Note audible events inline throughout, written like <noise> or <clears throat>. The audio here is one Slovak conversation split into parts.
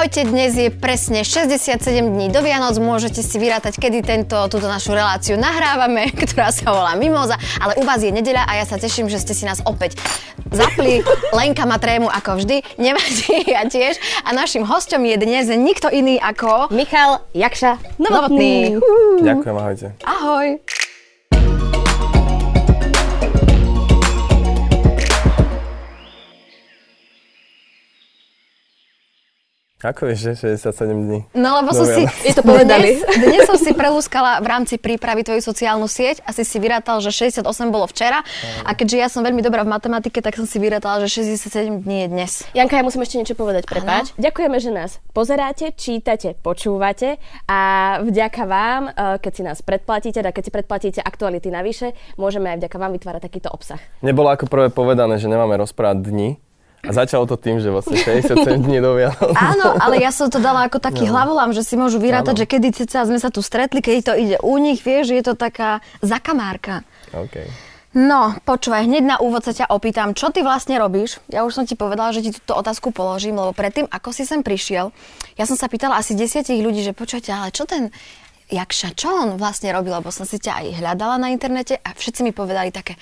Ahojte, dnes je presne 67 dní do Vianoc. Môžete si vyrátať, kedy tento, túto našu reláciu nahrávame, <laughs> ktorá sa volá Mimoza. Ale u vás je nedeľa a ja sa teším, že ste si nás opäť zapli. <laughs> Lenka má trému ako vždy, nevadí, <laughs> ja tiež. A našim hostom je dnes nikto iný ako... Michal Jakša Novotný. Novotný. Ďakujem, ahojte. Ahoj. Ako vieš, že 67 dní? No lebo som No, si... ja- Je to povedali. Dnes, <laughs> dnes som si prelúskala v rámci prípravy tvoju sociálnu sieť a si si vyrátal, že 68 bolo včera a keďže ja som veľmi dobrá v matematike, tak som si vyrátala, že 67 dní je dnes. Janka, ja musím ešte niečo povedať, prepáč. Ďakujeme, že nás pozeráte, čítate, počúvate a vďaka vám, eh, keď si nás predplatíte, teda keď si predplatíte aktuality navyše, môžeme aj vďaka vám vytvárať takýto obsah. Nebolo ako prvé povedané, že nemáme rozprávať dni. A začalo to tým, že vlastne 67 dní do Vianoc. Áno, ale ja som to dala ako taký No. hlavolám, že si môžu vyrátať, Áno. že kedy ceca sme sa tu stretli, keď to ide u nich, vieš, je to taká zakamárka. OK. No, počúvaj, hneď na úvod sa ťa opýtam, čo ty vlastne robíš? Ja už som ti povedala, že ti túto otázku položím, lebo predtým, ako si sem prišiel, ja som sa pýtala asi desiatich ľudí, že počujete, ale čo ten Jakša, čo on vlastne robil, lebo som si ťa aj hľadala na internete a všetci mi povedali také,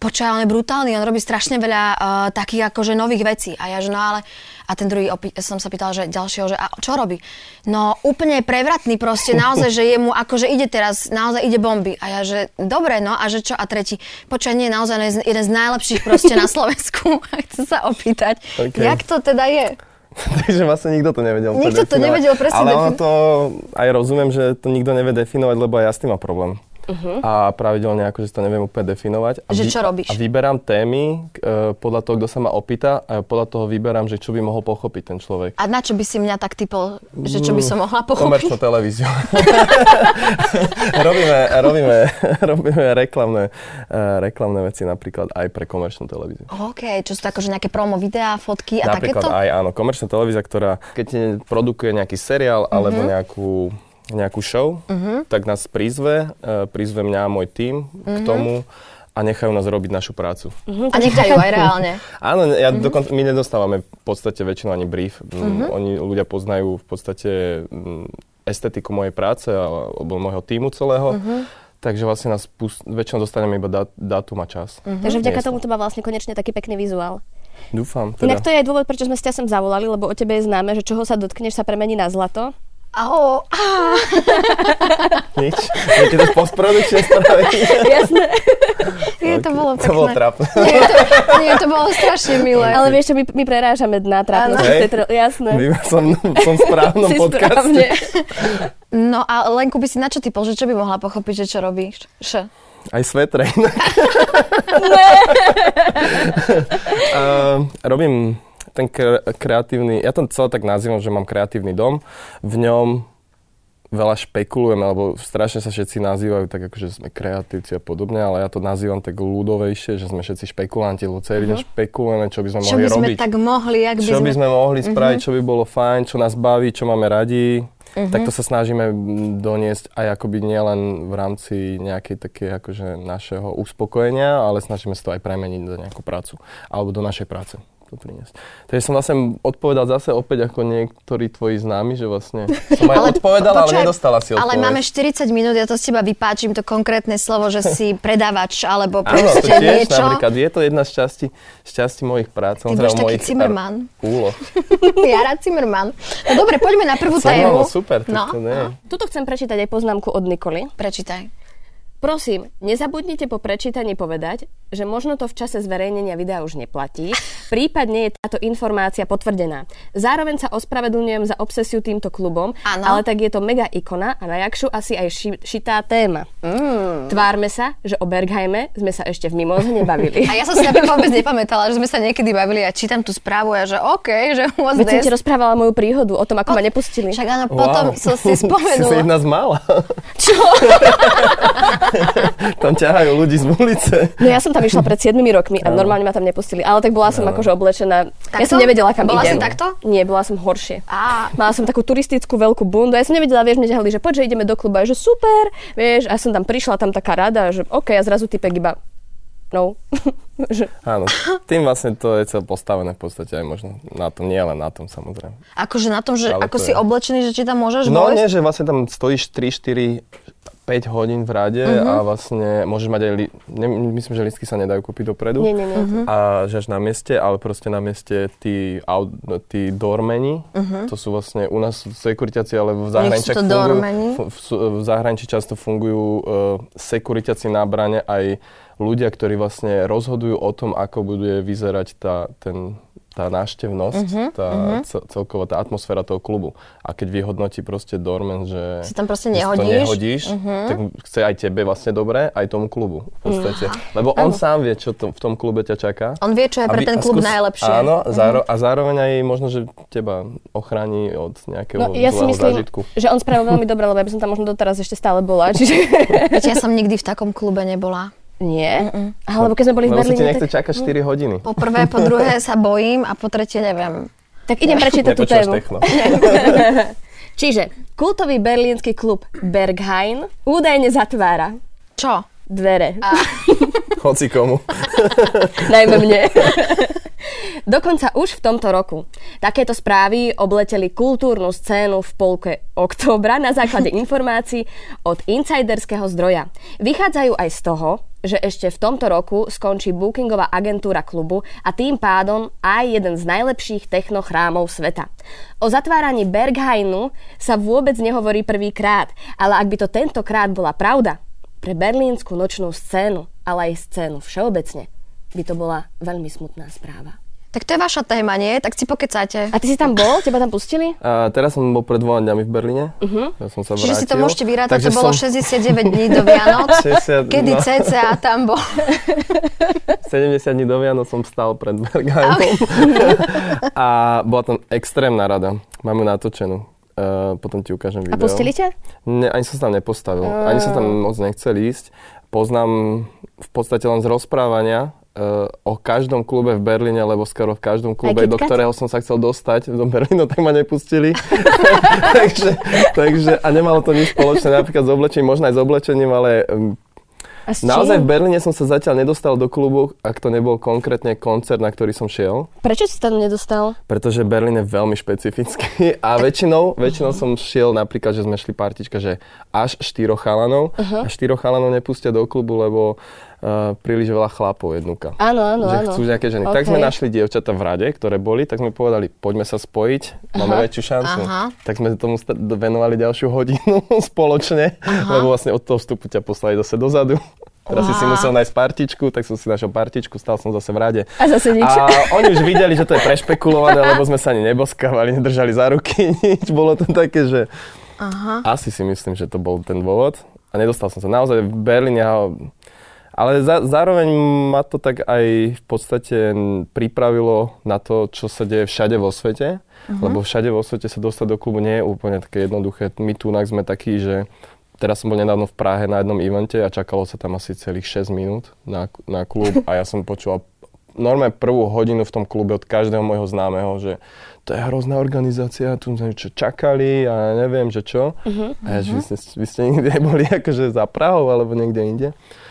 počúvaj, on je brutálny, on robí strašne veľa uh, takých akože nových vecí. A ja, že no ale... A ten druhý opí- som sa pýtala, že ďalšieho, že a čo robí? No úplne je prevratný proste, naozaj, že jemu akože ide teraz, naozaj ide bomby. A ja, že dobre, no a že čo? A tretí, počkaj, nie, naozaj jeden z najlepších proste na Slovensku. <laughs> A chcem sa opýtať, OK. jak to teda je? <laughs> Takže vlastne nikto to nevedel. Nikto to nevedel presne Ale ono to, aj rozumiem, že to nikto nevie definovať, lebo aj ja s tým mám problém. Mhm. A pravidelne akože to neviem úplne definovať. A Že čo robíš? A vyberám témy e, podľa toho, kto sa ma opýta a podľa toho vyberám, že čo by mohol pochopiť ten človek. A na čo by si mňa tak typol, že čo by som mohla Komerčnú pochopiť? televíziu. <laughs> robíme, robíme, <laughs> robíme reklamné, uh, reklamné veci napríklad aj pre komerčnú televíziu. OK, čo sú to akože nejaké promo videá, fotky a Napríklad takéto? aj áno, komerčná televízia, ktorá keď produkuje nejaký seriál alebo nejakú, nejakú show, tak nás prizve, uh, prizve mňa a môj tím Mhm. k tomu a nechajú nás robiť našu prácu. A nechajú aj reálne. Áno, ja Mhm. dokonca, my nedostávame v podstate väčšinou ani brief. Mm, Oni ľudia poznajú v podstate estetiku mojej práce alebo môjho týmu celého. Mhm. Takže vlastne nás pust- väčšinou dostaneme iba dát, dátum a čas. Takže vďaka tomu to má vlastne konečne taký pekný vizuál. Dúfam. Inak Teda. to je aj dôvod, prečo sme ťa sem zavolali, lebo o tebe je známe, že čoho sa dotkneš, sa premení na zlato. Aho, <laughs> Nič. Viete to z postprodukčnej spravy? <laughs> Jasné. <laughs> je, to bolo pekné. To bolo trápne. Nie, to, nie, to bolo strašne milé. Ale vieš čo, my, my prerážame na trápnosti. Áno. v tejto- Jasné. Vyber som, som v správnom podcaste. No a Lenku by si na čo typol, že čo by mohla pochopiť, že čo robíš? Š. Aj svetre. uh, robím ten kre- kreatívny, ja to celé tak nazývam, že mám kreatívny dom. V ňom veľa špekulujeme, lebo strašne sa všetci nazývajú tak, ako, že sme kreatívci a podobne, ale ja to nazývam tak ľudovejšie, že sme všetci špekulanti, lebo celý deň špekulujeme, čo by sme Čo mohli by sme robiť. tak mohli, jak by čo sme... by sme mohli spraviť, čo by bolo fajn, čo nás baví, čo máme radi. Tak to sa snažíme doniesť aj akoby nielen v rámci nejakej také akože našeho uspokojenia, ale snažíme sa to aj premeniť do nejakú prácu alebo do našej práce to priniesť. Takže som vlastne odpovedal zase opäť ako niektorí tvoji známi, že vlastne som aj <laughs> odpovedal, ale počkaj, nedostala si odpoveď. Ale máme 40 minút, ja to z teba vypáčim, to konkrétne slovo, že si <laughs> predávač, alebo Áno, to proste tiež niečo. napríklad, je to jedna z časti, z časti mojich prác. Ty budeš taký Zimmerman. Úloh. <laughs> ja rád Zimmerman. No dobre, poďme na prvú tému. no, super, to, No, to nie. no. Tuto chcem prečítať aj poznámku od Nikoly. Prečítaj. Prosím, nezabudnite po prečítaní povedať, že možno to v čase zverejnenia videa už neplatí, prípadne je táto informácia potvrdená. Zároveň sa ospravedlňujem za obsesiu týmto klubom, Áno. ale tak je to mega ikona a na Jakšu asi aj ši, šitá téma. Mm. Tvárme sa, že o Bergheime sme sa ešte v mimoze nebavili. <laughs> A ja som si napríklad vôbec nepamätala, že sme sa niekedy bavili a čítam tú správu a že OK, že Veď som ti rozprávala moju príhodu o tom, ako ma nepustili. Však áno, potom som si <laughs> Si si spomenula. jedna z mála. Čo? <laughs> Tam ťahajú ľudí z ulice. No ja som tam išla pred 7 rokmi a normálne ma tam nepustili, ale tak bola som akože oblečená. Ja Takto? som nevedela, kam Bola idem. si takto? Nie, bola som horšie. Á. Mala som takú turistickú veľkú bundu. Ja som nevedela, vieš, mne ťahali, že poď, že ideme do klubu. A ja, že super, vieš, a som tam prišla, tam taká rada, že OK, a zrazu typek iba no. <laughs> že... Áno, tým vlastne to je celé postavené v podstate aj možno na tom, nie len na tom samozrejme. Akože na tom, že Ale ako to si je- oblečený, že či tam môžeš No vojsť? nie, že vlastne tam stojíš 3, 4, 5 hodín v rade Mhm. a vlastne môžeš mať aj, li- ne, myslím, že listky sa nedajú kúpiť dopredu. Nie, nie, nie. Mhm. A že až na mieste, ale proste na mieste tí, out, no, tí dormeni, to sú vlastne u nás sekuritiaci, ale v zahraničí fungujú, fu- v, sú- v zahraničí často fungujú uh, sekuritiaci na brane aj ľudia, ktorí vlastne rozhodujú o tom, ako bude vyzerať tá, ten, tá návštevnosť, Mhm, tá ce- celková tá atmosféra toho klubu. A keď vyhodnotí proste dormen, že Si tam proste si to nehodíš. Mhm. nehodíš, tak chce aj tebe vlastne dobre, aj tomu klubu v podstate. Lebo on sám vie, čo to, v tom klube ťa čaká. On vie, čo je pre ten klub skús- najlepšie. Áno, záro- a zároveň aj možno, že teba ochráni od nejakého No, ja si myslím, zážitku. že on spravil veľmi dobre, lebo ja by som tam možno doteraz ešte stále bola. Čiže ja som nikdy v takom klube nebola. Nie. Alebo keď sme boli v Lebo Berlíne, nechce tak, čakať 4 hodiny. Po prvé, po druhé sa bojím a po tretie neviem. tak idem prečítať tú tému. <laughs> Čiže kultový berlínsky klub Berghain údajne zatvára Čo? dvere. <laughs> Hoci komu. <laughs> Najmä mne. Dokonca už v tomto roku. Takéto správy obleteli kultúrnu scénu v polke októbra na základe informácií od insiderského zdroja. Vychádzajú aj z toho, že ešte v tomto roku skončí bookingová agentúra klubu a tým pádom aj jeden z najlepších technochrámov sveta. O zatváraní Berghainu sa vôbec nehovorí prvýkrát, ale ak by to tentokrát bola pravda, pre berlínsku nočnú scénu, ale aj scénu všeobecne, by to bola veľmi smutná správa. Tak to je vaša téma, nie? Tak si pokecáte. A ty si tam bol? Teba tam pustili? <laughs> A teraz som bol pred dvoma dňami v Berlíne. Uh-huh. Ja som sa Mhm. Čiže si to vrátil. môžete vyrátať, to bolo som 69 dní do Vianoc. <laughs> 60 Kedy no. cca tam bol. <laughs> 70 dní do Vianoc som stál pred Bergheinom. a bola tam extrémna rada. Mám ju natočenú. Uh, potom ti ukážem video. A pustili ťa? Ne, ani som sa tam nepostavil. Ani som tam moc nechcel ísť. Poznám v podstate len z rozprávania uh, o každom klube v Berlíne, lebo skoro v každom klube, do ktorého som sa chcel dostať do Berlínu, tak ma nepustili. <laughs> takže, takže, a nemalo to nič spoločné napríklad s oblečením, možno aj s oblečením, ale um, naozaj v Berlíne som sa zatiaľ nedostal do klubu, ak to nebol konkrétne koncert, na ktorý som šiel. Prečo si tam nedostal? Pretože Berlín je veľmi špecifický <laughs> a väčšinou, väčšinou som šiel napríklad, že sme šli partička, že až štyroch chalanov a štyroch chalanov nepustia do klubu, lebo uh, príliš veľa chlapov jednúka. Áno, áno, že áno. chcú nejaké ženy. Tak OK. sme našli dievčata v rade, ktoré boli, tak sme povedali, poďme sa spojiť, máme väčšiu šancu. Aha. Tak sme tomu venovali ďalšiu hodinu <laughs> spoločne, lebo vlastne od toho vstupu ťa poslali zase dozadu. Teraz si si Aha. musel nájsť partičku, tak som si našiel partičku, stal som zase v rade. A zase nič. A oni už videli, že to je prešpekulované, lebo sme sa ani neboskávali, nedržali za ruky, <laughs> nič. Bolo to také, že Aha. asi si myslím, že to bol ten dôvod. A nedostal som sa. Naozaj v Berlíne, ale za, zároveň ma to tak aj v podstate pripravilo na to, čo sa deje všade vo svete. Lebo všade vo svete sa dostať do klubu nie je úplne také jednoduché. My tu sme takí, že Teraz som bol nedávno v Prahe na jednom evente a čakalo sa tam asi celých 6 minút na, na klub a ja som počúval normálne prvú hodinu v tom klube od každého môjho známeho, že to je hrozná organizácia, tu sme čo čakali a neviem, že čo. Uh-huh, a ja, že vy ste, vy ste nikdy neboli akože za Prahou alebo niekde inde.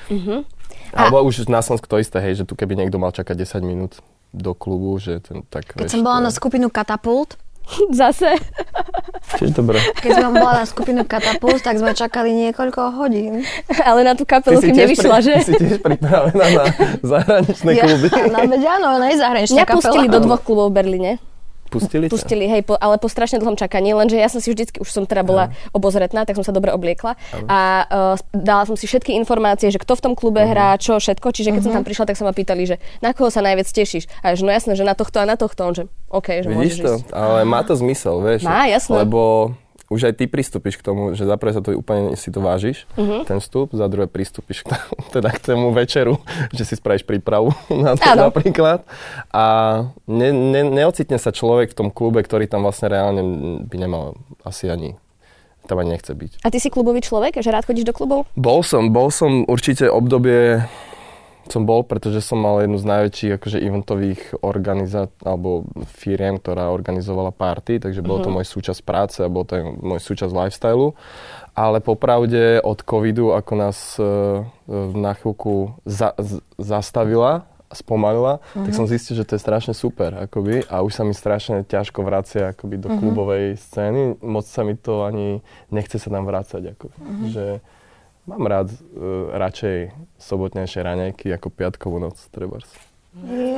Uh-huh. Alebo už na Slovensku to isté, hej, že tu keby niekto mal čakať 10 minút do klubu, že ten tak... Keď som bola na skupinu Katapult, Zase? Tiež dobre. keď som bola na skupinu Katapult, tak sme čakali niekoľko hodín. Ale na tú kapelu kým nevyšla, pri, že? ty si tiež pripravená na zahraničné Ja, kluby. no, veď áno, je zahraničná Mňa pustili do dvoch klubov v Berlíne. Pustili? Pustili, hej, po, ale po strašne dlhom čakaní, lenže ja som si vždycky, už som teda bola obozretná, tak som sa dobre obliekla a uh, dala som si všetky informácie, že kto v tom klube Mhm. hrá, čo, všetko, čiže keď som tam prišla, tak sa ma pýtali, že na koho sa najviac tešíš. A že no jasné, že na tohto a na tohto, on že OK, že Vidíš môžeš to? ísť. Ale má to zmysel, vieš. Má, jasné. Lebo už aj ty pristúpiš k tomu, že za prvé sa to úplne si to vážiš, Mhm. ten vstup, za druhé pristúpiš k tomu, <laughs> teda k tomu večeru, že si spravíš prípravu <laughs> na to Áno. napríklad. A ne, ne, neocitne sa človek v tom klube, ktorý tam vlastne reálne by nemal asi ani tam ani nechce byť. A ty si klubový človek, že rád chodíš do klubov? Bol som, bol som určite obdobie som bol, pretože som mal jednu z najväčších akože eventových organizá- alebo firiem, ktorá organizovala party, takže bolo to môj súčasť práce a bol to aj môj súčasť lifestylu. Ale popravde od covidu, ako nás e, na chvíľku za- z- zastavila spomalila, uh-huh. tak som zistil, že to je strašne super, akoby, a už sa mi strašne ťažko vracia akoby do uh-huh. klubovej scény, moc sa mi to ani nechce sa tam vrácať, ako, uh-huh. že mám rád uh, radšej sobotnejšie raňajky ako piatkovú noc, trebárs.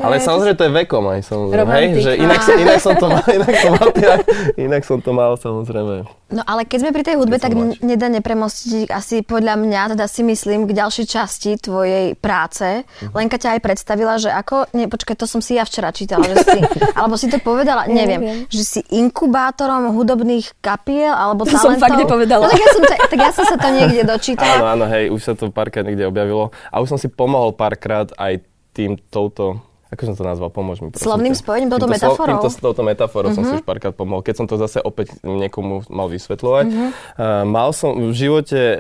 Ale samozrejme to je vekom aj samozrejme, hej, že inak, <laughs> inak, som to mal, inak som mal, inak, inak som to mal samozrejme. No ale keď sme pri tej hudbe, tak n- nedá nepremostiť asi podľa mňa, teda si myslím, k ďalšej časti tvojej práce. Uh-huh. Lenka ťa aj predstavila, že ako, nie, počkaj, to som si ja včera čítala, že si, <laughs> alebo si to povedala, neviem, neviem, že si inkubátorom hudobných kapiel, alebo to talentov. som fakt nepovedala. No, tak, ja som to, tak ja som sa to niekde <laughs> dočítala. Áno, áno, hej, už sa to párkrát niekde objavilo. A už som si pomohol párkrát aj tým touto ako som to nazval, pomôž mi. Slovným spojením, touto metaforou? Týmto, touto metaforou uh-huh. som si mhm. už párkrát pomohol. Keď som to zase opäť niekomu mal vysvetľovať. Uh-huh. Uh, mal som v živote uh,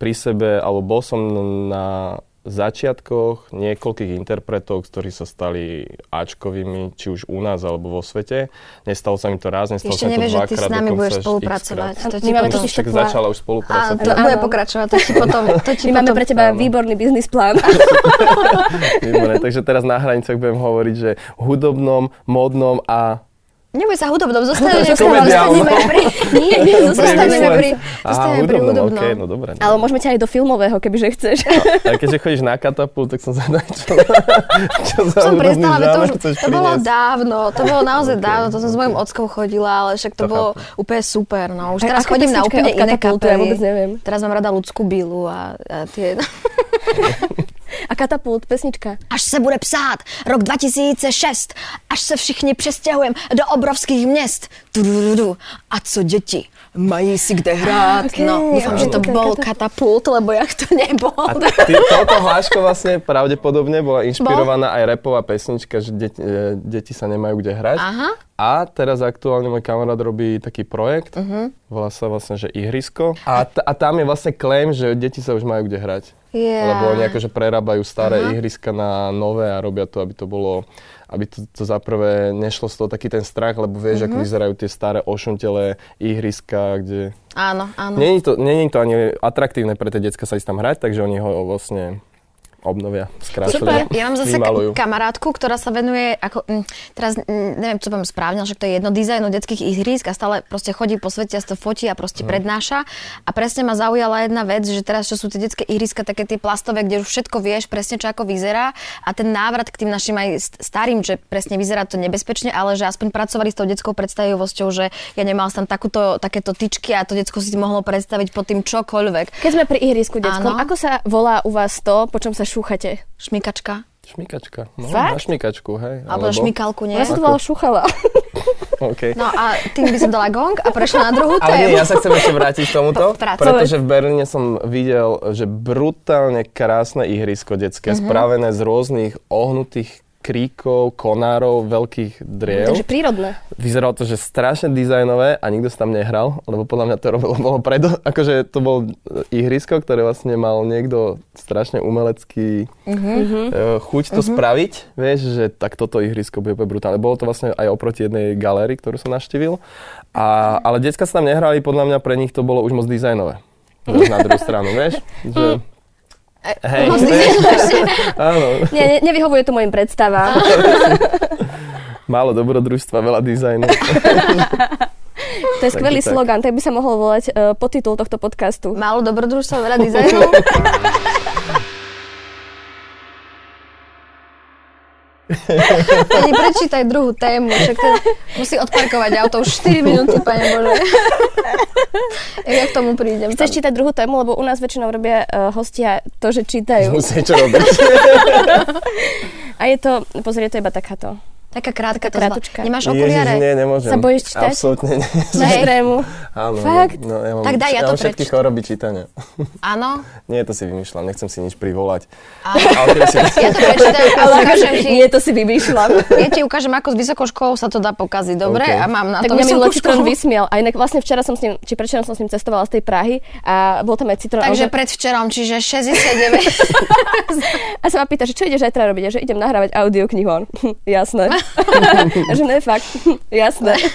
pri sebe, alebo bol som na začiatkoch niekoľkých interpretov, ktorí sa stali Ačkovými, či už u nás alebo vo svete. Nestalo sa mi to raz, nestalo Ešte sa mi to dvakrát. Ešte s nami budeš spolupracovať. To ti potom... Tak začala už spolupracovať. A to bude pokračovať, to ti <laughs> potom... To ti My potom... máme pre teba áno. výborný biznis plán. <laughs> Výborné, takže teraz na hranicách budem hovoriť, že hudobnom, modnom a Neboj sa hudobnom, <laughs> zostaneme, zostaneme pri... <laughs> Nie, nie, zostaneme pri, zostaneme pri hudobnom. Okay, no dobre. Ale môžeme ťa aj do filmového, kebyže chceš. A keďže chodíš na katapult, tak som sa <laughs> čo, čo za Som prestala, to, už, to bolo dávno, to bolo naozaj okay. dávno, to som s mojim ockom chodila, ale však to, to bolo chápu. úplne super. No. Už teraz chodím na úplne iné kapely. Ja vôbec neviem. Teraz mám rada ľudskú bílu a, a tie... A katapult, pesnička. Až se bude psát rok 2006, až se všichni přestěhujeme do obrovských měst. A co děti? Mají si kde hrát. Okay, no, dúfam, že to bol katapult, lebo jak to nebol. A ty, toto hláško vlastne pravdepodobne bola inšpirovaná bol? aj repová pesnička, že deti, e, deti sa nemajú kde hrať. Aha. A teraz aktuálne môj kamarát robí taký projekt, uh-huh. volá sa vlastne, že Ihrisko. A, t- a tam je vlastne claim, že deti sa už majú kde hrať. Yeah. Lebo oni akože prerábajú staré uh-huh. ihriska na nové a robia to, aby to bolo aby to, to zaprvé nešlo z toho taký ten strach, lebo vieš, uh-huh. ako vyzerajú tie staré ošuntelé ihriska, kde... Áno, áno. Není to, není to ani atraktívne pre tie decka sa ísť tam hrať, takže oni ho vlastne obnovia, Super, ja mám zase vymalujú. kamarátku, ktorá sa venuje, ako, m, teraz neviem, čo poviem správne, že to je jedno dizajnu detských ihrísk a stále proste chodí po svete a to fotí a proste hmm. prednáša. A presne ma zaujala jedna vec, že teraz, čo sú tie detské ihriska, také tie plastové, kde už všetko vieš presne, čo ako vyzerá a ten návrat k tým našim aj starým, že presne vyzerá to nebezpečne, ale že aspoň pracovali s tou detskou predstavivosťou, že ja nemal tam takúto, takéto tyčky a to detsko si mohlo predstaviť pod tým čokoľvek. Keď sme pri ihrisku detskom, ako sa volá u vás to, po čom sa šúchate? Šmikačka. Šmikačka. No, Fakt? na šmikačku, hej. Alebo, alebo... šmikalku, nie? Ja som to bola šuchala. <laughs> okay. No a tým by som dala gong a prešla na druhú tému. <laughs> Ale nie, ja sa chcem ešte vrátiť k tomuto, <laughs> pretože v Berlíne som videl, že brutálne krásne ihrisko detské, mm-hmm. spravené z rôznych ohnutých kríkov, konárov, veľkých driev. Takže prírodné. Vyzeralo to, že strašne dizajnové a nikto sa tam nehral, lebo podľa mňa to robilo, bolo predo, akože to bol ihrisko, ktoré vlastne mal niekto strašne umelecký uh-huh. chuť to uh-huh. spraviť, vieš, že tak toto ihrisko bude brutálne. Bolo to vlastne aj oproti jednej galérii, ktorú som naštívil. A, ale decka sa tam nehrali, podľa mňa pre nich to bolo už moc dizajnové. na druhú stranu, vieš? <laughs> Že Hej, <laughs> áno. Nie, ne, nevyhovuje to mojim predstavám. <laughs> Málo dobrodružstva, veľa dizajnu. <laughs> To je skvelý tak. slogan, tak by sa mohol volať uh, podtitul tohto podcastu. Málo dobrodružstva, veľa dizajnu. Pani, prečítaj druhú tému, však ten musí odparkovať auto už 4 minúty, pane Bože. ja k tomu prídem. Chceš tam. čítať druhú tému, lebo u nás väčšinou robia uh, hostia to, že čítajú. Musí čo robiť. <laughs> A je to, pozri, je to iba takáto. Taká krátka to krátučka. Nemáš Ježiš, okuliare? nie, nemôžem. Sa bojíš čítať? Absolútne nie. Na extrému. Áno, Fakt? No, ja mám, Tak daj, ja ja to mám všetky prečítam. choroby čítania. Áno. <laughs> Nie, to si vymýšľam, nechcem si nič privolať. Áno. <laughs> Ale si... <laughs> Ja to prečítam a ukážem ti. Nie, to si vymýšľam. Ja ti ukážem, ako s vysokou školou sa to dá pokaziť, dobre? OK. A mám na tak to mňa vysokú Citron školu. vysmiel. A inak vlastne včera som s ním, či predvčerom som s ním cestovala z tej Prahy a bol tam aj on Takže že- predvčerom, čiže 69. A sa ma pýta, že čo ideš zajtra robiť? A že idem nahrávať audioknihu. Jasné. <laughs> že ne, fakt. Jasné. <laughs>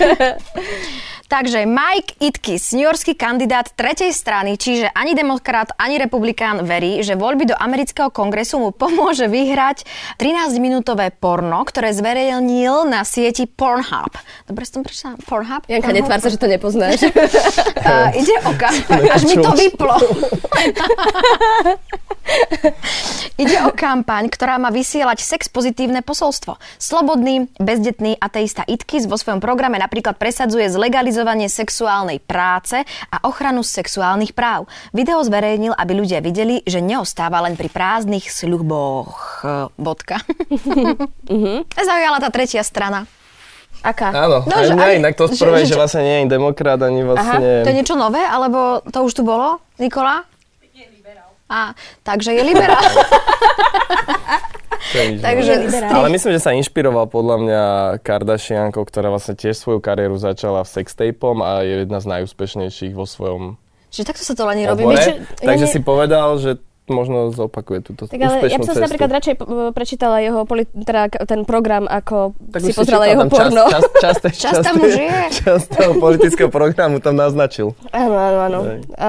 Takže Mike Itkis, Yorkský kandidát tretej strany, čiže ani demokrat, ani republikán verí, že voľby do amerického kongresu mu pomôže vyhrať 13-minútové porno, ktoré zverejnil na sieti Pornhub. Dobre som prečítala? Pornhub? Janka, Pornhub? netvár sa, že to nepoznáš. <laughs> Uh, ide o kampaň, až mi to vyplo. <laughs> ide o kampaň, ktorá má vysielať sex pozitívne posolstvo. Slobodný, bezdetný ateista Itkis vo svojom programe napríklad presadzuje zlegalizovanie sexuálnej práce a ochranu sexuálnych práv. Video zverejnil, aby ľudia videli, že neostáva len pri prázdnych sľuboch. Bodka. <laughs> Zaujala tá tretia strana. Aká? Áno, No, aj že mňa ani- inak to že- sprvé, že že, čo- vlastne nie je demokrat, ani vlastne... To je niečo nové, alebo to už tu bolo, Nikola? A, takže je liberál. Takže strich. Ale myslím, že sa inšpiroval podľa mňa Kardashiankou, ktorá vlastne tiež svoju kariéru začala v sextapom a je jedna z najúspešnejších vo svojom Čiže takto sa to len robí. ja Takže ne- si povedal, že možno zopakuje túto Tak ale ja by som si napríklad radšej p- prečítala jeho poli- teda ten program, ako Tak si pozrela jeho porno. Časť, časť, časť, Časť tam už je. Časť toho politického programu tam naznačil. Áno, áno, áno. A,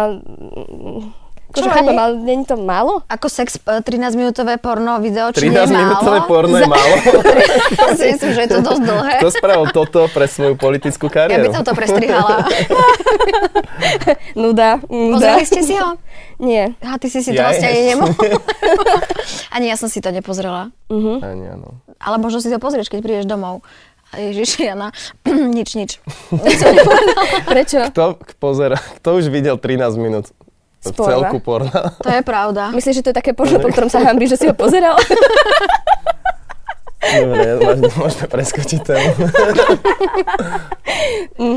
Čo, akože chápem, ale není to málo? Ako sex e, 13-minútové porno video, či 13 nie je málo? minútové porno je málo. <laughs> Ja si myslím, že je to dosť dlhé. Kto spravil toto pre svoju politickú Ja by kariéru? som to prestrihala. <laughs> Nuda. nuda. Pozreli ste si ho? Nie. Aha, ty si si to Ja vlastne ani nemohol. <laughs> Ani ja som si to nepozrela. Ani áno. Ale možno si to pozrieš, keď prídeš domov. A Ježiši, Jana, <clears throat> nič, nič. Prečo? Kto, pozera, kto už videl 13 minút v celku porna? To je pravda. Myslíš, že to je také porno, po ktorom sa hambí, že si ho pozeral? <laughs> Dobre, môžeme, môžeme preskočiť tému.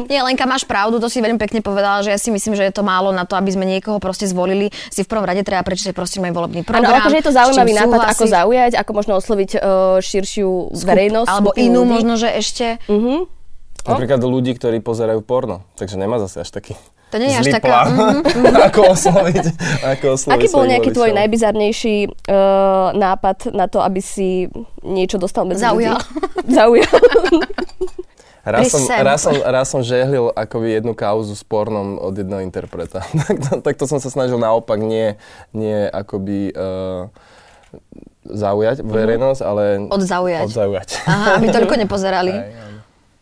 Nie, Lenka, máš pravdu, to si veľmi pekne povedala, že ja si myslím, že je to málo na to, aby sme niekoho proste zvolili. Si v prvom rade treba prečítať proste môj volebný Áno, program. akože je to zaujímavý nápad, ako zaujať, ako možno osloviť uh, širšiu verejnosť. Alebo inú ľudí. možno, že ešte. Mhm. Napríklad ľudí, ktorí pozerajú porno. Takže nemá zase až taký To nie je až taká- plán, <laughs> ako osloviť. Ako osloviť Aký bol nejaký tvoj najbizarnejší uh, nápad na to, aby si niečo dostal medzi Zaujal. ľudí? <laughs> Zaujal. Raz som, raz, som, raz som žehlil akoby jednu kauzu s pornom od jedného interpreta. <laughs> tak, to, tak to som sa snažil naopak nie, nie akoby uh, zaujať verejnosť, ale Odzaujať. odzaujať. Aha, aby toľko nepozerali. Aj, áno.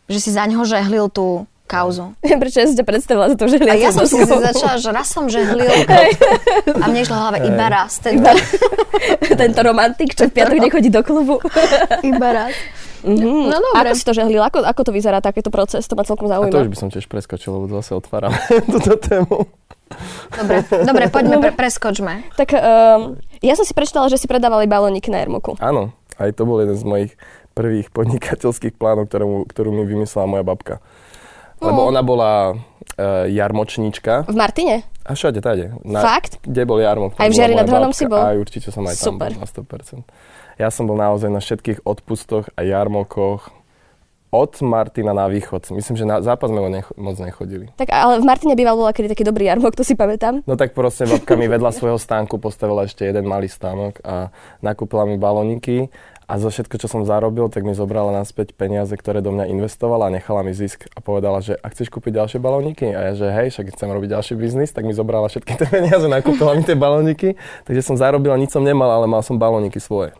Že si za ňoho žehlil tú kauzu. <laughs> Prečo ja som ťa predstavila za to, že A ja som si začala, že raz som žehlil <laughs> a mne išla hlava iba raz. Tento, <laughs> Tento romantik, čo v piatok nechodí do klubu. iba raz. Mm. No dobre. Ako si to žehlil? Ako, ako to vyzerá takýto proces? To ma celkom A to už zaujíma. by som tiež preskočil, lebo zase otváram túto tému. Dobre, dobre poďme, pre, preskočme. Tak um, ja som si prečítala, že si predávali balóniky na Ermoku. Áno, aj to bol jeden z mojich prvých podnikateľských plánov, ktorú, ktorú mi vymyslela moja babka. Lebo ona bola uh, jarmočníčka V Martine? a všade tade. Fakt? Kde bol jarmok? tam Aj v Žiari nad Hronom si bol? Aj určite som aj tam Super. bol na 100%. Ja som bol naozaj na všetkých odpustoch a jarmokoch od Martina na východ. Myslím, že na zápas sme necho- moc nechodili. Tak ale v Martine býval bola kedy taký dobrý jarmok, to si pamätám. No tak proste babka mi vedľa svojho stánku postavila ešte jeden malý stánok a nakúpila mi baloniky a zo všetko, čo som zarobil, tak mi zobrala naspäť peniaze, ktoré do mňa investovala a nechala mi zisk a povedala, že ak chceš kúpiť ďalšie balóniky a ja, že hej, však chcem robiť ďalší biznis, tak mi zobrala všetky tie peniaze, nakúpila mi tie balóniky, takže som zarobil a nič som nemal, ale mal som balóniky svoje.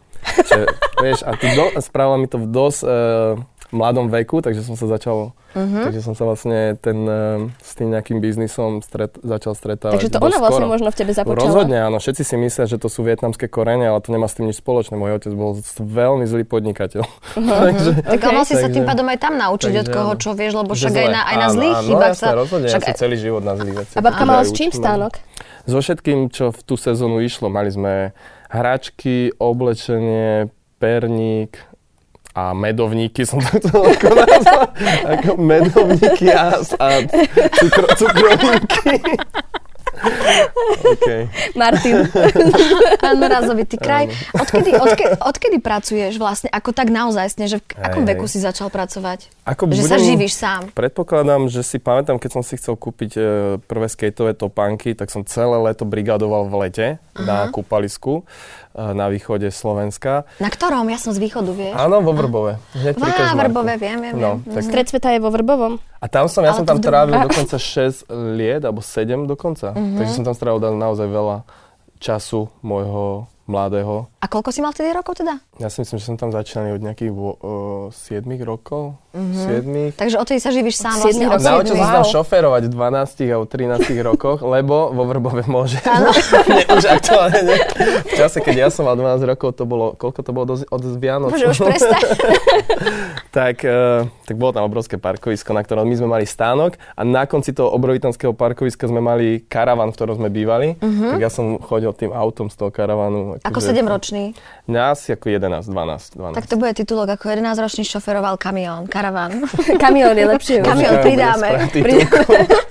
Čiže, vieš, a do, spravila mi to v dosť e, mladom veku, takže som sa začal, uh-huh. takže som sa vlastne ten, e, s tým nejakým biznisom stret, začal stretávať Takže to ona vlastne skoro. možno v tebe započala. Rozhodne, áno. Všetci si myslia, že to sú vietnamské korene, ale to nemá s tým nič spoločné. Môj otec bol veľmi zlý podnikateľ. <laughs> takže, Tak okay. si sa Takže- tým pádom aj tam naučiť od takže koho, áno. čo vieš, lebo však aj na, aj na Áno, zlých áno, chybách jasné, sa... rozhodne, však ja som celý život na zlých veciach. A babka Áno, mala s čím učím. stánok? So všetkým, čo v tú sezónu išlo. Mali sme hračky, oblečenie, perník a medovníky som to chcel ako nazvať. Ako medovníky a, a cukro, cukrovinky. <laughs> okay. Martin. <laughs> Razovitý kraj. Odkedy, odkedy, odkedy pracuješ vlastne ako tak naozaj, že v akom Hej, veku hej. si začal pracovať? Ako že sa živíš sám. Predpokladám, že si pamätám, keď som si chcel kúpiť e, prvé skateové topánky, tak som celé leto brigadoval v lete na kúpalisku e, na východe Slovenska. Na ktorom? Ja som z východu, vieš? Áno, vo Vrbove. Hneď Vá. Vrbové, viem, viem, No, viem. tak, Stred sveta je vo Vrbovom. a tam som, ja Ale som tam trávil dokonca 6 liet, alebo 7 dokonca. Takže som tam strávil naozaj veľa času môjho mladého. A koľko si mal vtedy rokov teda? Ja si myslím, že som tam začínal od nejakých uh, 7 rokov. 7. Takže odtedy sa živíš sám vlastne od rokov? Naučil som sa šoferovať v 12 alebo 13 rokoch, lebo vo Vrbove môže. nie, <laughs> už aktuálne nie. V čase, keď ja som mal 12 rokov, to bolo, koľko to bolo do, od Vianoc? Bože, už prestaň. <laughs> tak, uh, tak bolo tam obrovské parkovisko, na ktorom my sme mali stánok a na konci toho obrovitanského parkoviska sme mali karavan, v ktorom sme bývali. Tak ja som chodil tým autom z toho karavanu. Ako akože- 7-ročný. Mňa asi ako 11, 12. 12. Tak to bude titulok ako 11-ročný šoferoval kamión, karavan. <laughs> Kamión je lepšie. Kamión pridáme. <laughs>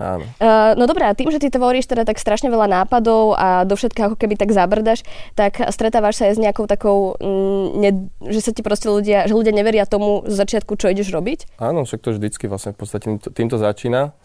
Áno. Uh, <laughs> no dobré, a tým, že ty tvoríš teda tak strašne veľa nápadov a do všetkého ako keby tak zabrdaš, tak stretávaš sa aj s nejakou takou, mm, ne, že sa ti proste ľudia, že ľudia neveria tomu z začiatku, čo ideš robiť? Áno, však to vždycky vlastne v podstate týmto, týmto začína,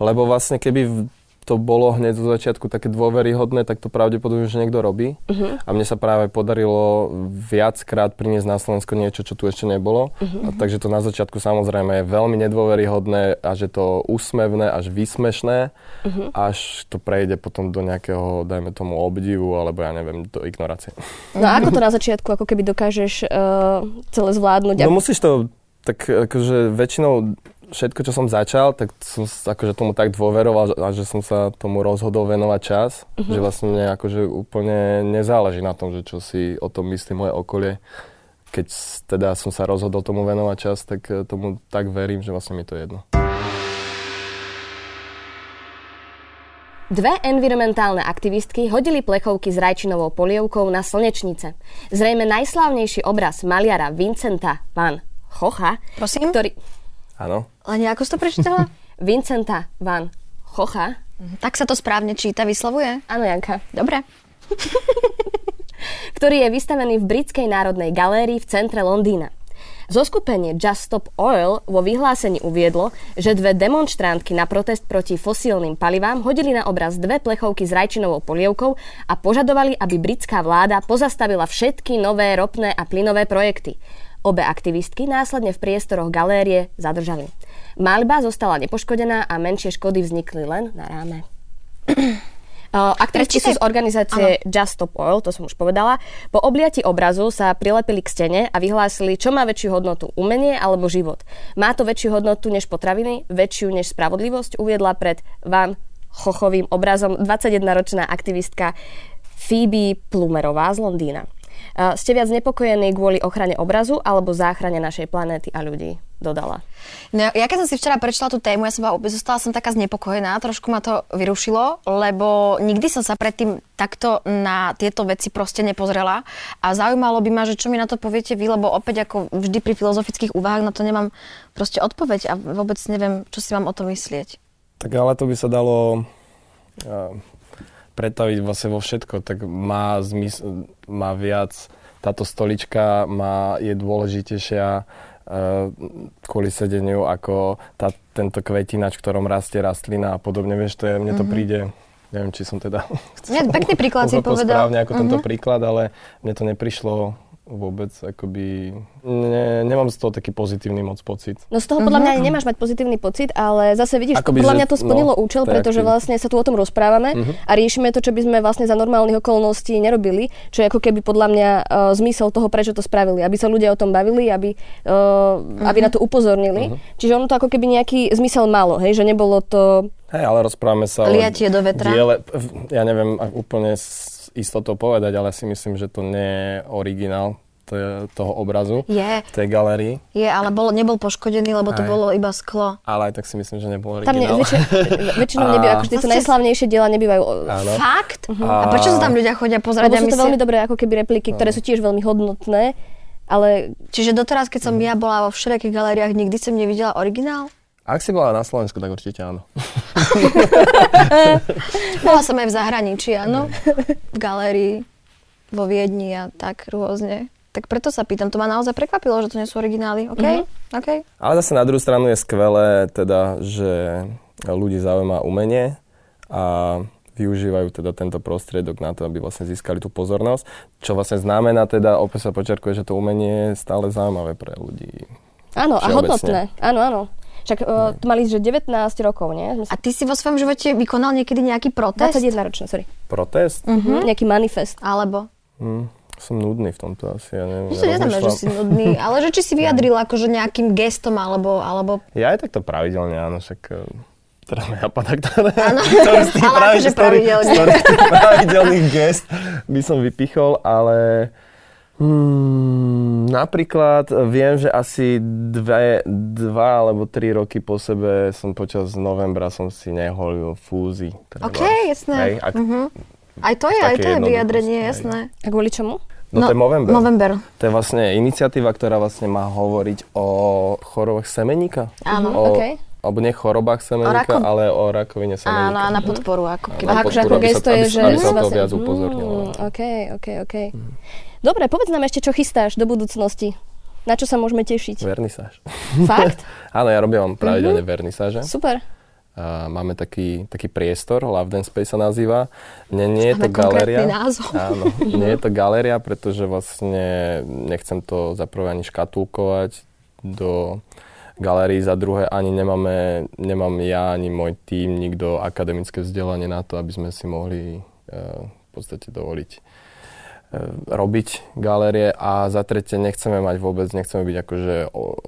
lebo vlastne keby to bolo hneď zo začiatku také dôveryhodné, tak to pravdepodobne, že niekto robí. Uh-huh. A mne sa práve podarilo viackrát priniesť na Slovensko niečo, čo tu ešte nebolo. Uh-huh. A takže to na začiatku samozrejme je veľmi nedôveryhodné a že to úsmevné až výsmešné, uh-huh. až to prejde potom do nejakého, dajme tomu, obdivu, alebo ja neviem, do ignorácie. No a ako to na začiatku ako keby dokážeš uh, celé zvládnuť? No musíš to, tak akože väčšinou všetko, čo som začal, tak som akože tomu tak dôveroval a že som sa tomu rozhodol venovať čas, uh-huh. že vlastne mne akože úplne nezáleží na tom, že čo si o tom myslí moje okolie. Keď teda som sa rozhodol tomu venovať čas, tak eh, tomu tak verím, že vlastne mi to je jedno. Dve environmentálne aktivistky hodili plechovky s rajčinovou polievkou na slnečnice. Zrejme najslávnejší obraz maliara Vincenta van Chocha, Prosím? ktorý... Áno. Len ako si to prečítala? <laughs> Vincenta van Chocha. tak sa to správne číta, vyslovuje? Áno, Janka. Dobre. <laughs> ktorý je vystavený v Britskej národnej galérii v centre Londýna. Zoskupenie Just Stop Oil vo vyhlásení uviedlo, že dve demonstrantky na protest proti fosílnym palivám hodili na obraz dve plechovky s rajčinovou polievkou a požadovali, aby britská vláda pozastavila všetky nové ropné a plynové projekty. Obe aktivistky následne v priestoroch galérie zadržali. Malba zostala nepoškodená a menšie škody vznikli len na ráme. <clears throat> Uh, aktivistky sú z organizácie Just Stop Oil, to som už povedala. Po obliati obrazu sa prilepili k stene a vyhlásili, čo má väčšiu hodnotu, umenie alebo život. Má to väčšiu hodnotu než potraviny, väčšiu než spravodlivosť, uviedla pred Van Chochovým obrazom 21-ročná aktivistka Phoebe Plumerová z Londýna. Ste viac nepokojení kvôli ochrane obrazu alebo záchrane našej planéty a ľudí, dodala. No, ja keď som si včera prečítala tú tému, ja som bola, zostala som taká znepokojená, trošku ma to vyrušilo, lebo nikdy som sa predtým takto na tieto veci proste nepozrela a zaujímalo by ma, že čo mi na to poviete vy, lebo opäť ako vždy pri filozofických úvahách na to nemám proste odpoveď a vôbec neviem, čo si mám o tom myslieť. Tak ale to by sa dalo pretaviť vlastne vo všetko, tak má zmysl, má viac, táto stolička má, je dôležitejšia uh, kvôli sedeniu ako tá, tento kvetinač, v ktorom rastie rastlina a podobne, vieš, to je, mne to mm-hmm. príde, neviem, či som teda <laughs> Nie, pekný príklad si povedal. správne ako mm-hmm. tento príklad, ale mne to neprišlo vôbec, akoby, ne, nemám z toho taký pozitívny moc pocit. No z toho podľa mňa ani nemáš mať pozitívny pocit, ale zase vidíš, Akoby, podľa že- mňa to splnilo no, účel, pretože vlastne sa tu o tom rozprávame a riešime to, čo by sme vlastne za normálnych okolností nerobili, čo je ako keby podľa mňa uh, zmysel toho, prečo to spravili. Aby sa ľudia o tom bavili, aby, uh, aby na to upozornili. Čiže ono to ako keby nejaký zmysel malo, hej, že nebolo to... Hej, ale rozprávame sa Liatie do vetra. diele, ja neviem úplne s istotou povedať, ale si myslím, že to nie je originál toho obrazu Je, v tej galerii, je, ale bol, nebol poškodený, lebo to Aj. bolo iba sklo. ale aj tak si myslím, že nebol Tam ne, originál. väčši, <laughs> väčšinou A- nebývajú, akože tieto Zase- najslavnejšie diela nebývajú... Áno. Fakt? A- A prečo sa tam ľudia chodia pozerať Lebo a sú to veľmi dobré ako keby repliky, ktoré sú tiež veľmi hodnotné Ale Čiže doteraz, keď som ja bola vo všelijakých galériách, nikdy som nevidela originál? Ak si bola na Slovensku, tak určite áno. <laughs> Bola som aj v zahraničí, áno. V galérii, vo Viedni a tak rôzne. Tak preto sa pýtam, to ma naozaj prekvapilo, že to nie sú originály. OK? Mhm. OK? Ale zase na druhú stranu je skvelé, teda, že ľudí zaujíma umenie a využívajú teda tento prostriedok na to, aby vlastne získali tú pozornosť. Čo vlastne znamená teda, opäť sa počerkuje, že to umenie je stále zaujímavé pre ľudí. áno, a hodnotné. Áno, áno. Však uh, to mali, že 19 rokov, nie? Sme A ty si vo svojom živote vykonal niekedy nejaký protest? 21 ročné, sorry. Protest? Mm-hmm. Nejaký manifest. Alebo? Hm, som nudný v tomto asi, ja neviem. Že to neznamená, že si nudný, ale že či si <laughs> vyjadril akože nejakým gestom alebo, alebo Ja aj takto pravidelne, áno, však eh, teraz mi napadá, <laughs> ktoré, Áno, <laughs> ktorý z tých ale pravi- z ktorých- pravidelne. z ktorých tých pravidelných gest by som vypichol, ale Hmm, napríklad viem, že asi dve, dva alebo tri roky po sebe som počas novembra som si neholil fúzy. OK, trebárs. jasné. Hej, ak, Mhm. Aj to je, aj to je vyjadrenie, jasné. A kvôli čomu? no, to je november. November. To je vlastne iniciatíva, ktorá vlastne má hovoriť o chorobách semeníka. Áno, o, okej. Alebo nie chorobách semeníka, rakov- ale o rakovine semeníka. Áno, a na podporu ako keby. Aha, akože ako sa- gesto je, aby- že... aby sa to vlastne- viac upozornilo. Mm, OK, OK, OK. Dobre, povedz nám ešte, čo chystáš do budúcnosti. Na čo sa môžeme tešiť? Vernisáž. Fakt? <laughs> Áno, ja robím pravidelne vernisáže. Super. A máme taký, taký priestor, Love Dance Space sa nazýva. Nie, nie je to galéria. názov. Áno, nie je to galéria, pretože vlastne nechcem to za prvé ani škatulkovať do galérii, za druhé ani nemáme, nemám ja, ani môj tím, nikto akademické vzdelanie na to, aby sme si mohli eh, v podstate dovoliť robiť galérie a za tretie nechceme mať vôbec, nechceme byť akože o,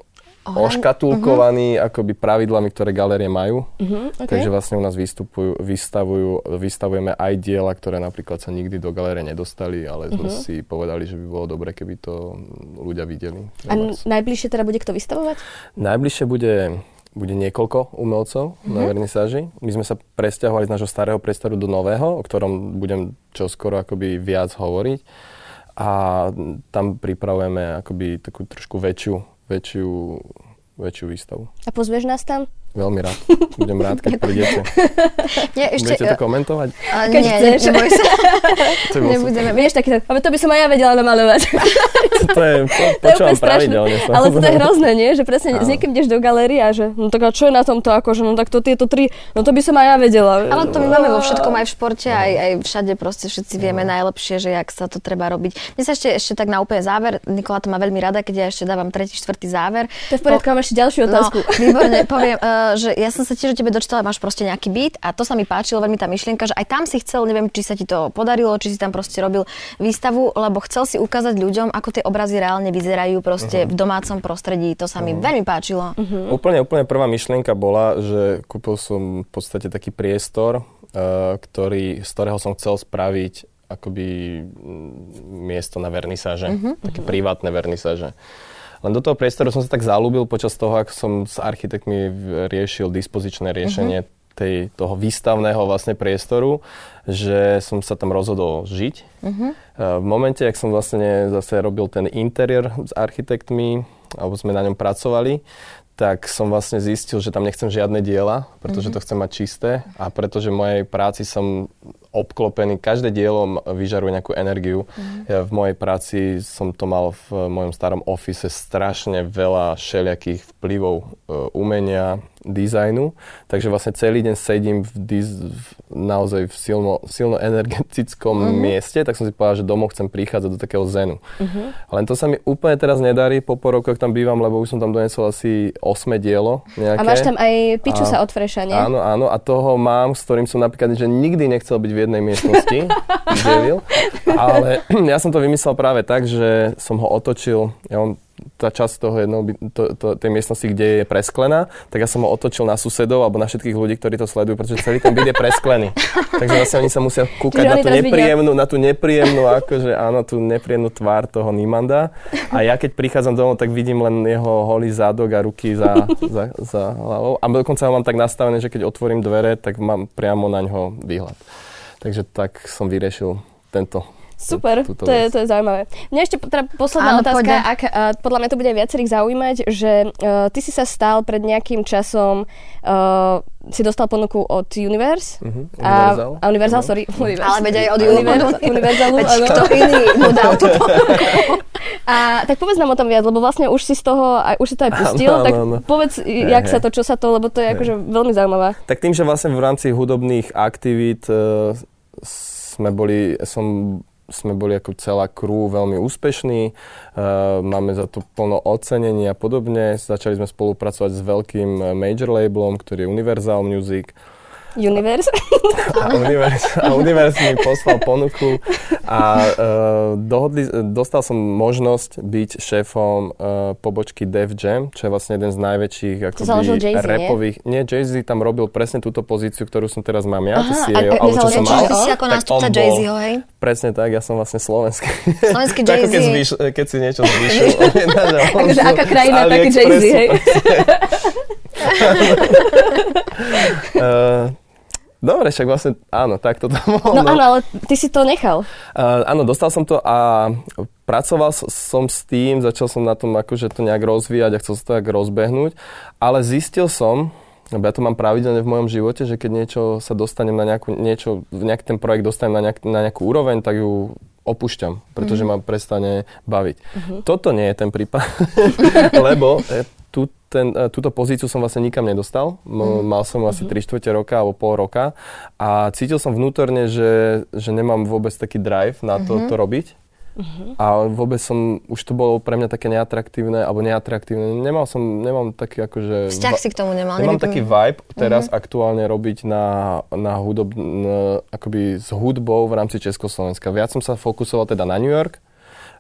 oškatulkovaní akoby pravidlami, ktoré galérie majú. Mhm, OK. Takže vlastne u nás vystupujú, vystavujú, vystavujeme aj diela, ktoré napríklad sa nikdy do galérie nedostali, ale sme Mhm. si povedali, že by bolo dobre, keby to ľudia videli. A najbližšie teda bude kto vystavovať? Najbližšie bude, bude niekoľko umelcov Mhm. na vernisáži. My sme sa presťahovali z nášho starého priestoru do nového, o ktorom budem čoskoro akoby viac hovoriť. A tam pripravujeme akoby takú trošku väčšiu, väčšiu, väčšiu výstavu. A pozvieš nás tam? Veľmi rád. <laughs> Budem rád, keď prídete. Nie, ešte... Budete to komentovať? uh, Keď nie, ne, chceš. neboj sa. <laughs> To Nebudeme. Vieš, taký, ale to by som aj ja vedela namalovať. <laughs> To je, po, to je počúvam úplne strašné. pravidelne. Ale to je hrozné, nie? Že presne Áno. s niekým ideš do galérie a že no tak a čo je na tomto akože, no tak to tieto tri, no to by som aj ja vedela. Ale to my máme vo všetkom, aj v športe, aj, aj všade proste všetci vieme najlepšie, že jak sa to treba robiť. Mne sa ešte, ešte tak na úplne záver, Nikola to má veľmi rada, keď ja ešte dávam tretí, štvrtý záver. To je v poriadku, mám ešte ďalšiu otázku. No, výborne, poviem, uh, že ja som sa tiež o tebe dočítala, máš proste nejaký byt a to sa mi páčilo veľmi tá myšlienka, že aj tam si chcel, neviem, či sa ti to podarilo, či si tam proste robil výstavu, lebo chcel si ukázať ľuďom, ako tie obrazy reálne vyzerajú proste v domácom prostredí. To sa mi veľmi páčilo. Úplne, úplne prvá myšlienka bola, že kúpil som v podstate taký priestor, eh, ktorý, z ktorého som chcel spraviť akoby mm, miesto na vernisáže, také privátne vernisáže. Len do toho priestoru som sa tak zalúbil počas toho, ako som s architektmi riešil dispozičné riešenie tej, toho výstavného vlastne priestoru, že som sa tam rozhodol žiť. Eh, V momente, ak som vlastne zase robil ten interiér s architektmi, alebo sme na ňom pracovali, tak som vlastne zistil, že tam nechcem žiadne diela, pretože to chcem mať čisté a pretože v mojej práci som obklopený, každé dielo vyžaruje nejakú energiu. Ja v mojej práci som to mal v mojom starom office strašne veľa všelijakých vplyvov e, umenia, dizajnu, takže vlastne celý deň sedím v, diz- v naozaj v silno, silno energetickom mieste, tak som si povedal, že domov chcem prichádzať do takého zenu. Len to sa mi úplne teraz nedarí, po pol rokoch tam bývam, lebo už som tam donesol asi 8 dielo nejaké. A máš tam aj piču A- sa od freša, nie? Áno, áno, a toho mám, s ktorým som napríklad, že nikdy nechcel byť v jednej miestnosti, <laughs> devil, ale <clears throat> ja som to vymyslel práve tak, že som ho otočil, ja mám tá časť toho jednou, to, to, tej miestnosti, kde je presklená, tak ja som ho otočil na susedov alebo na všetkých ľudí, ktorí to sledujú, pretože celý ten byt je presklený. <laughs> Takže vlastne oni sa musia kúkať Čiže na tú teraz vidia- nepríjemnú, na tú nepríjemnú, akože áno, tú nepríjemnú tvár toho Nimanda. A ja keď prichádzam domov, tak vidím len jeho holý zádok a ruky za, za, za hlavou. A dokonca ho mám tak nastavené, že keď otvorím dvere, tak mám priamo na ňo výhľad. Takže tak som vyriešil tento Super, túto to je, to je zaujímavé. Mňa ešte teda posledná Áno, otázka, poďme. ak, uh, podľa mňa to bude viacerých zaujímať, že uh, ty si sa stal pred nejakým časom, uh, si dostal ponuku od Universe. A, Universal. a Universal, Áno. sorry. <laughs> Universe. Ale veď aj od Universal, <laughs> Universalu, Veď áno. kto iný mu dal tú <laughs> A tak povedz nám o tom viac, lebo vlastne už si z toho, aj, už si to aj pustil, Áno, tak áno, povedz, jak hej. sa to, čo sa to, lebo to je akože veľmi zaujímavá. Tak tým, že vlastne v rámci hudobných aktivít e, sme boli, som, sme boli ako celá crew veľmi úspešní, e, máme za to plno ocenení a podobne. Začali sme spolupracovať s veľkým e, major labelom, ktorý je Universal Music. Universe. A Universe, a Universe mi poslal ponuku a uh, dohodli, dostal som možnosť byť šéfom uh, pobočky Def Jam, čo je vlastne jeden z najväčších akoby, Jay-Z, nie? Jay-Z tam robil presne túto pozíciu, ktorú som teraz mám ja, Aha, ty si a- jej, a alebo čo som Jay-Z? mal. Si ako Tak nástupca Jay-Zho, hej? Presne tak, ja som vlastne slovenský. Slovenský <laughs> ako keď, Jay-Z. zvýš, keď si niečo zvýšil. z <laughs> aká krajina, taký Jay-Z, hej? <laughs> Eh, Dobre, však vlastne áno, tak to tam bolo. No áno, ale ty si to nechal. Uh, áno, dostal som to a pracoval som s tým, začal som na tom akože to nejak rozvíjať a chcel sa to tak rozbehnúť, ale zistil som, lebo ja to mám pravidelne v mojom živote, že keď niečo sa dostanem na nejakú, niečo, nejaký ten projekt dostanem na, nejak, na nejakú úroveň, tak ju opúšťam, pretože ma prestane baviť. Toto nie je ten prípad, <laughs> lebo e, ten, e, túto pozíciu som vlastne nikam nedostal. M- Mal som asi 3 čtvrte roka alebo pol roka a cítil som vnútorne, že, že nemám vôbec taký drive na to, to robiť. A vôbec som, už to bolo pre mňa také neatraktívne, alebo neatraktívne. Nemal som, nemám taký akože... Vzťah si k tomu nemal. Nemám taký vibe teraz aktuálne robiť na, na hudоб, na, akoby s hudbou v rámci Československa. Viac som sa fokusoval teda na New York,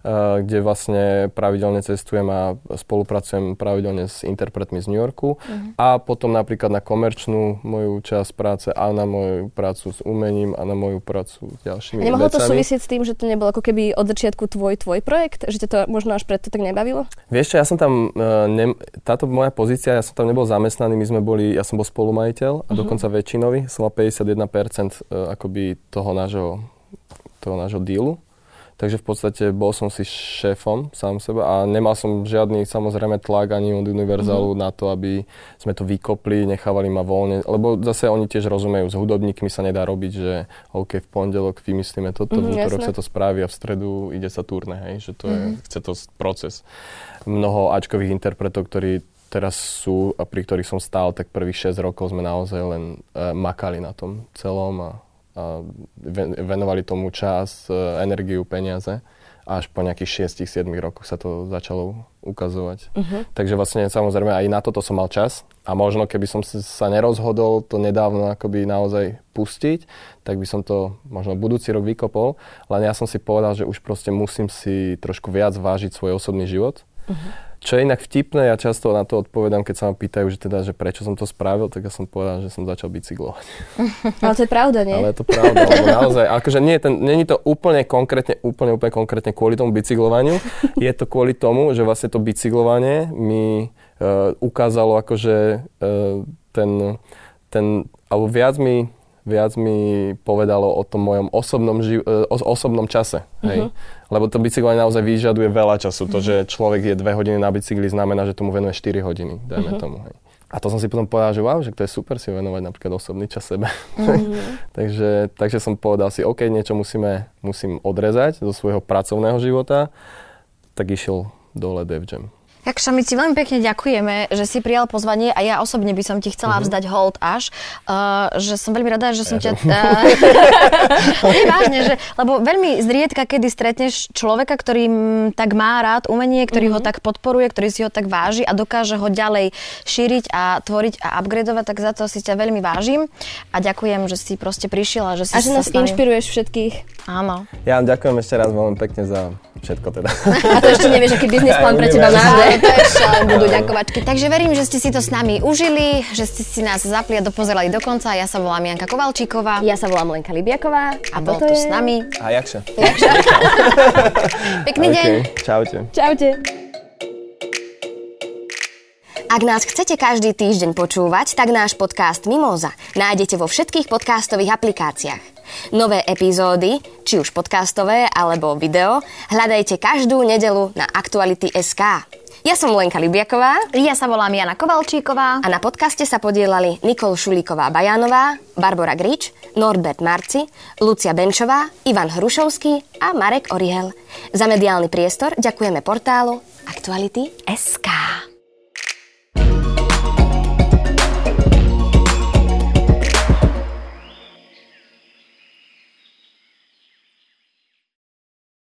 kde vlastne pravidelne cestujem a spolupracujem pravidelne s interpretmi z New Yorku a potom napríklad na komerčnú moju časť práce a na moju prácu s umením a na moju prácu s ďalšími Nemohlo to vecami. súvisieť s tým, že to nebol ako keby od začiatku tvoj, tvoj projekt? Že ťa to možno až preto tak nebavilo? Vieš čo, ja som tam, uh, ne, táto moja pozícia, ja som tam nebol zamestnaný, my sme boli, ja som bol spolumajiteľ a dokonca väčšinový, som mal 51% uh, akoby toho nášho, toho nášho dealu. Takže v podstate bol som si šéfom sám seba a nemal som žiadny samozrejme tlak ani od Univerzalu na to, aby sme to vykopli, nechávali ma voľne, lebo zase oni tiež rozumejú, s hudobníkmi sa nedá robiť, že OK, v pondelok vymyslíme toto, Mhm, v útorok sa to spraví a v stredu ide sa turné, hej, že to je, chce to proces. Mnoho Ačkových interpretov, ktorí teraz sú a pri ktorých som stál, tak prvých 6 rokov sme naozaj len uh, makali na tom celom a, a venovali tomu čas, uh, energiu, peniaze. Až po nejakých 6-7 rokoch sa to začalo ukazovať. Mhm. Takže vlastne samozrejme aj na toto som mal čas a možno keby som sa nerozhodol to nedávno akoby naozaj pustiť, tak by som to možno budúci rok vykopol, len ja som si povedal, že už proste musím si trošku viac vážiť svoj osobný život. Čo je inak vtipné, ja často na to odpovedám, keď sa ma pýtajú, že teda, že prečo som to spravil, tak ja som povedal, že som začal bicyklovať. <laughs> Ale to je pravda, nie? Ale je to pravda, lebo naozaj, akože nie ten, nie je to úplne konkrétne, úplne, úplne konkrétne kvôli tomu bicyklovaniu, je to kvôli tomu, že vlastne to bicyklovanie mi uh, ukázalo akože uh, ten, ten, alebo viac mi, viac mi povedalo o tom mojom osobnom, ži- uh, o osobnom čase, hej. Lebo to bicyklovanie naozaj vyžaduje veľa času. To, že človek je dve hodiny na bicykli, znamená, že tomu venuje 4 hodiny, dajme tomu, hej. A to som si potom povedal, že wow, že to je super si venovať napríklad osobný čas sebe. <laughs> takže, takže som povedal si, OK, niečo musíme, musím odrezať zo svojho pracovného života, tak išiel dole Def Jam. Jakša, my ti veľmi pekne ďakujeme, že si prijal pozvanie a ja osobne by som ti chcela vzdať hold až, uh, že som veľmi rada, že som ťa... Uh, <laughs> vážne, že, lebo veľmi zriedka, kedy stretneš človeka, ktorý mm, tak má rád umenie, ktorý ho tak podporuje, ktorý si ho tak váži a dokáže ho ďalej šíriť a tvoriť a upgradovať, tak za to si ťa veľmi vážim a ďakujem, že si proste prišiel a že si A že nás inšpiruješ všetkých. Áno. Ja vám ďakujem ešte raz veľmi pekne za všetko teda. A to ešte nevieš, aký biznis plán pre teba máme. Ale to ešte len budú ďakovačky. Takže verím, že ste si to s nami užili, že ste si nás zapli a dopozerali do konca. Ja sa volám Janka Kovalčíková Ja sa volám Lenka Libiaková. a bol tu s nami. A jakže? <laughs> Pekný deň. OK, čaute. Čaute. Ak nás chcete každý týždeň počúvať, tak náš podcast Mimoza nájdete vo všetkých podcastových aplikáciách. Nové epizódy, či už podcastové alebo video, hľadajte každú nedelu na Aktuality.sk. Ja som Lenka Libiaková Ja sa volám Jana Kovalčíková. a na podcaste sa podielali Nikol Šulíková-Bajánová, Barbara Grič, Norbert Marci, Lucia Benčová, Ivan Hrušovský a Marek Orihel. Za mediálny priestor ďakujeme portálu Aktuality.sk.